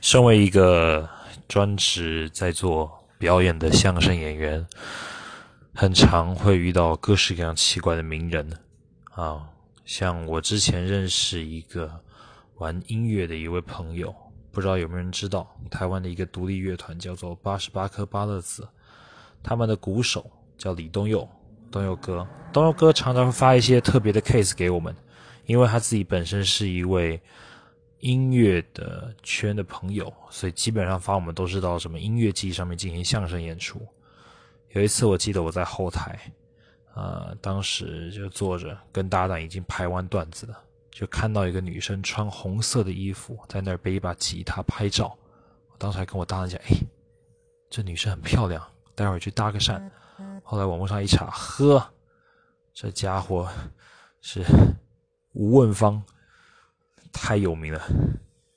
身为一个专职在做表演的相声演员，很常会遇到各式各样奇怪的名人啊。像我之前认识一个玩音乐的一位朋友，不知道有没有人知道，台湾的一个独立乐团叫做八十八颗巴乐子，他们的鼓手叫李东佑，东佑哥，东佑哥常常发一些特别的 case 给我们，因为他自己本身是一位。音乐的圈的朋友，所以基本上发我们都是到什么音乐季上面进行相声演出。有一次我记得我在后台，呃，当时就坐着跟搭档已经排完段子了，就看到一个女生穿红色的衣服在那儿背一把吉他拍照。我当时还跟我搭档讲：“哎，这女生很漂亮，待会儿去搭个讪。”后来网络上一查，呵，这家伙是吴问芳。太有名了。